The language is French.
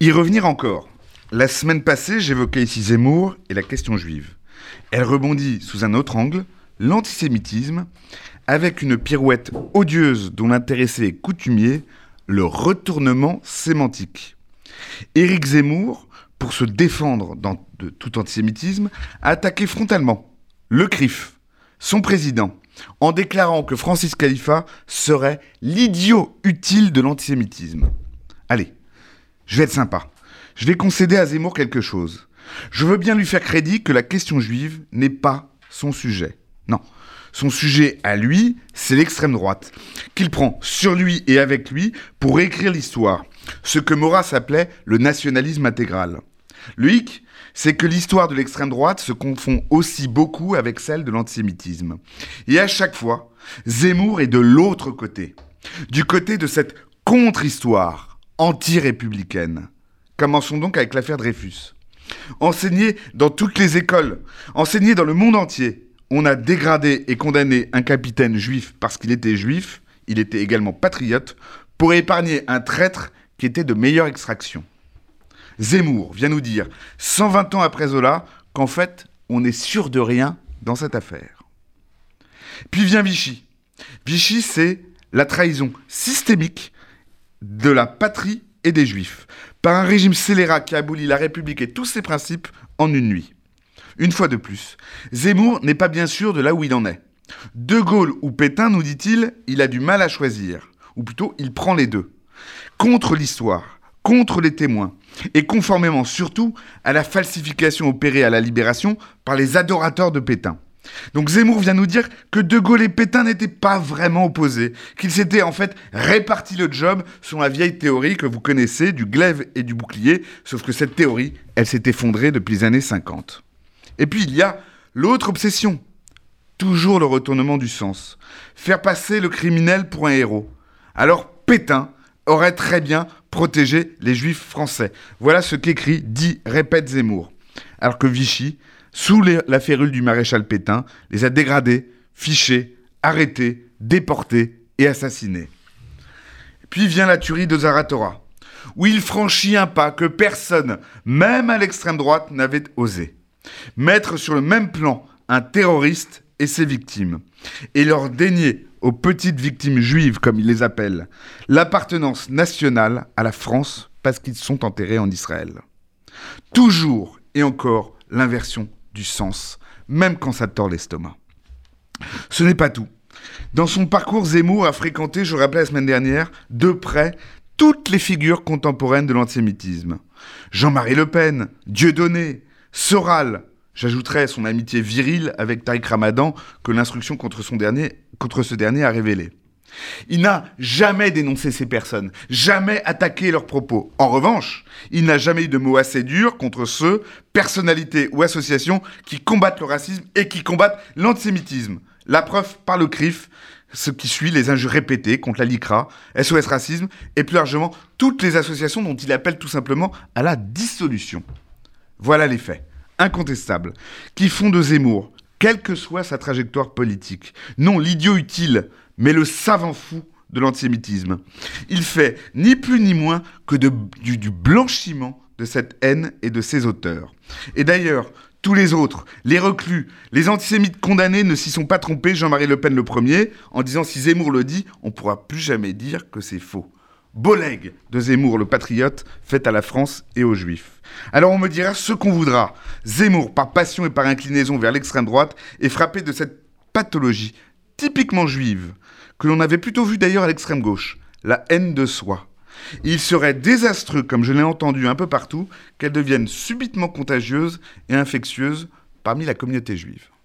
Y revenir encore. La semaine passée, j'évoquais ici Zemmour et la question juive. Elle rebondit sous un autre angle, l'antisémitisme, avec une pirouette odieuse dont l'intéressé est coutumier, le retournement sémantique. Éric Zemmour, pour se défendre de tout antisémitisme, a attaqué frontalement le CRIF, son président, en déclarant que Francis Khalifa serait l'idiot utile de l'antisémitisme. Allez, je vais être sympa. Je vais concéder à Zemmour quelque chose. Je veux bien lui faire crédit que la question juive n'est pas son sujet. Non. Son sujet à lui, c'est l'extrême droite, qu'il prend sur lui et avec lui pour écrire l'histoire, ce que Maurras appelait le nationalisme intégral. Le c'est que l'histoire de l'extrême droite se confond aussi beaucoup avec celle de l'antisémitisme. Et à chaque fois, Zemmour est de l'autre côté, du côté de cette contre-histoire anti-républicaine. Commençons donc avec l'affaire Dreyfus. Enseigné dans toutes les écoles, enseigné dans le monde entier, on a dégradé et condamné un capitaine juif parce qu'il était juif, il était également patriote, pour épargner un traître qui était de meilleure extraction. Zemmour vient nous dire, 120 ans après Zola, qu'en fait, on n'est sûr de rien dans cette affaire. Puis vient Vichy. Vichy, c'est la trahison systémique de la patrie et des juifs, par un régime scélérat qui abolit la République et tous ses principes en une nuit. Une fois de plus, Zemmour n'est pas bien sûr de là où il en est. De Gaulle ou Pétain, nous dit-il, il a du mal à choisir, ou plutôt il prend les deux. Contre l'histoire, contre les témoins, et conformément surtout à la falsification opérée à la libération par les adorateurs de Pétain. Donc Zemmour vient nous dire que De Gaulle et Pétain n'étaient pas vraiment opposés, qu'ils s'étaient en fait réparti le job selon la vieille théorie que vous connaissez du glaive et du bouclier, sauf que cette théorie, elle s'est effondrée depuis les années 50. Et puis il y a l'autre obsession, toujours le retournement du sens, faire passer le criminel pour un héros. Alors Pétain aurait très bien protégé les juifs français. Voilà ce qu'écrit, dit, répète Zemmour. Alors que Vichy, sous la férule du maréchal Pétain, les a dégradés, fichés, arrêtés, déportés et assassinés. Puis vient la tuerie de Zaratora, où il franchit un pas que personne, même à l'extrême droite, n'avait osé. Mettre sur le même plan un terroriste et ses victimes, et leur dénier aux petites victimes juives, comme il les appelle, l'appartenance nationale à la France parce qu'ils sont enterrés en Israël. Toujours et encore l'inversion du sens, même quand ça tord l'estomac. Ce n'est pas tout. Dans son parcours, Zemmour a fréquenté, je rappelais la semaine dernière, de près toutes les figures contemporaines de l'antisémitisme. Jean-Marie Le Pen, Dieudonné, Soral, j'ajouterais son amitié virile avec Tariq Ramadan que l'instruction contre, contre ce dernier a révélé. Il n'a jamais dénoncé ces personnes, jamais attaqué leurs propos. En revanche, il n'a jamais eu de mots assez durs contre ceux, personnalités ou associations qui combattent le racisme et qui combattent l'antisémitisme. La preuve par le CRIF, ce qui suit les injures répétées contre la LICRA, SOS Racisme et plus largement toutes les associations dont il appelle tout simplement à la dissolution. Voilà les faits, incontestables, qui font de Zemmour, quelle que soit sa trajectoire politique, non l'idiot utile, mais le savant fou de l'antisémitisme. Il fait ni plus ni moins que du, blanchiment de cette haine et de ses auteurs. Et d'ailleurs, tous les autres, les reclus, les antisémites condamnés ne s'y sont pas trompés, Jean-Marie Le Pen le premier, en disant si Zemmour le dit, on ne pourra plus jamais dire que c'est faux. Boleg de Zemmour, le patriote, fait à la France et aux Juifs. Alors on me dira ce qu'on voudra. Zemmour, par passion et par inclinaison vers l'extrême droite, est frappé de cette pathologie typiquement juive, que l'on avait plutôt vu d'ailleurs à l'extrême gauche, la haine de soi. Il serait désastreux, comme je l'ai entendu un peu partout, qu'elle devienne subitement contagieuse et infectieuse parmi la communauté juive.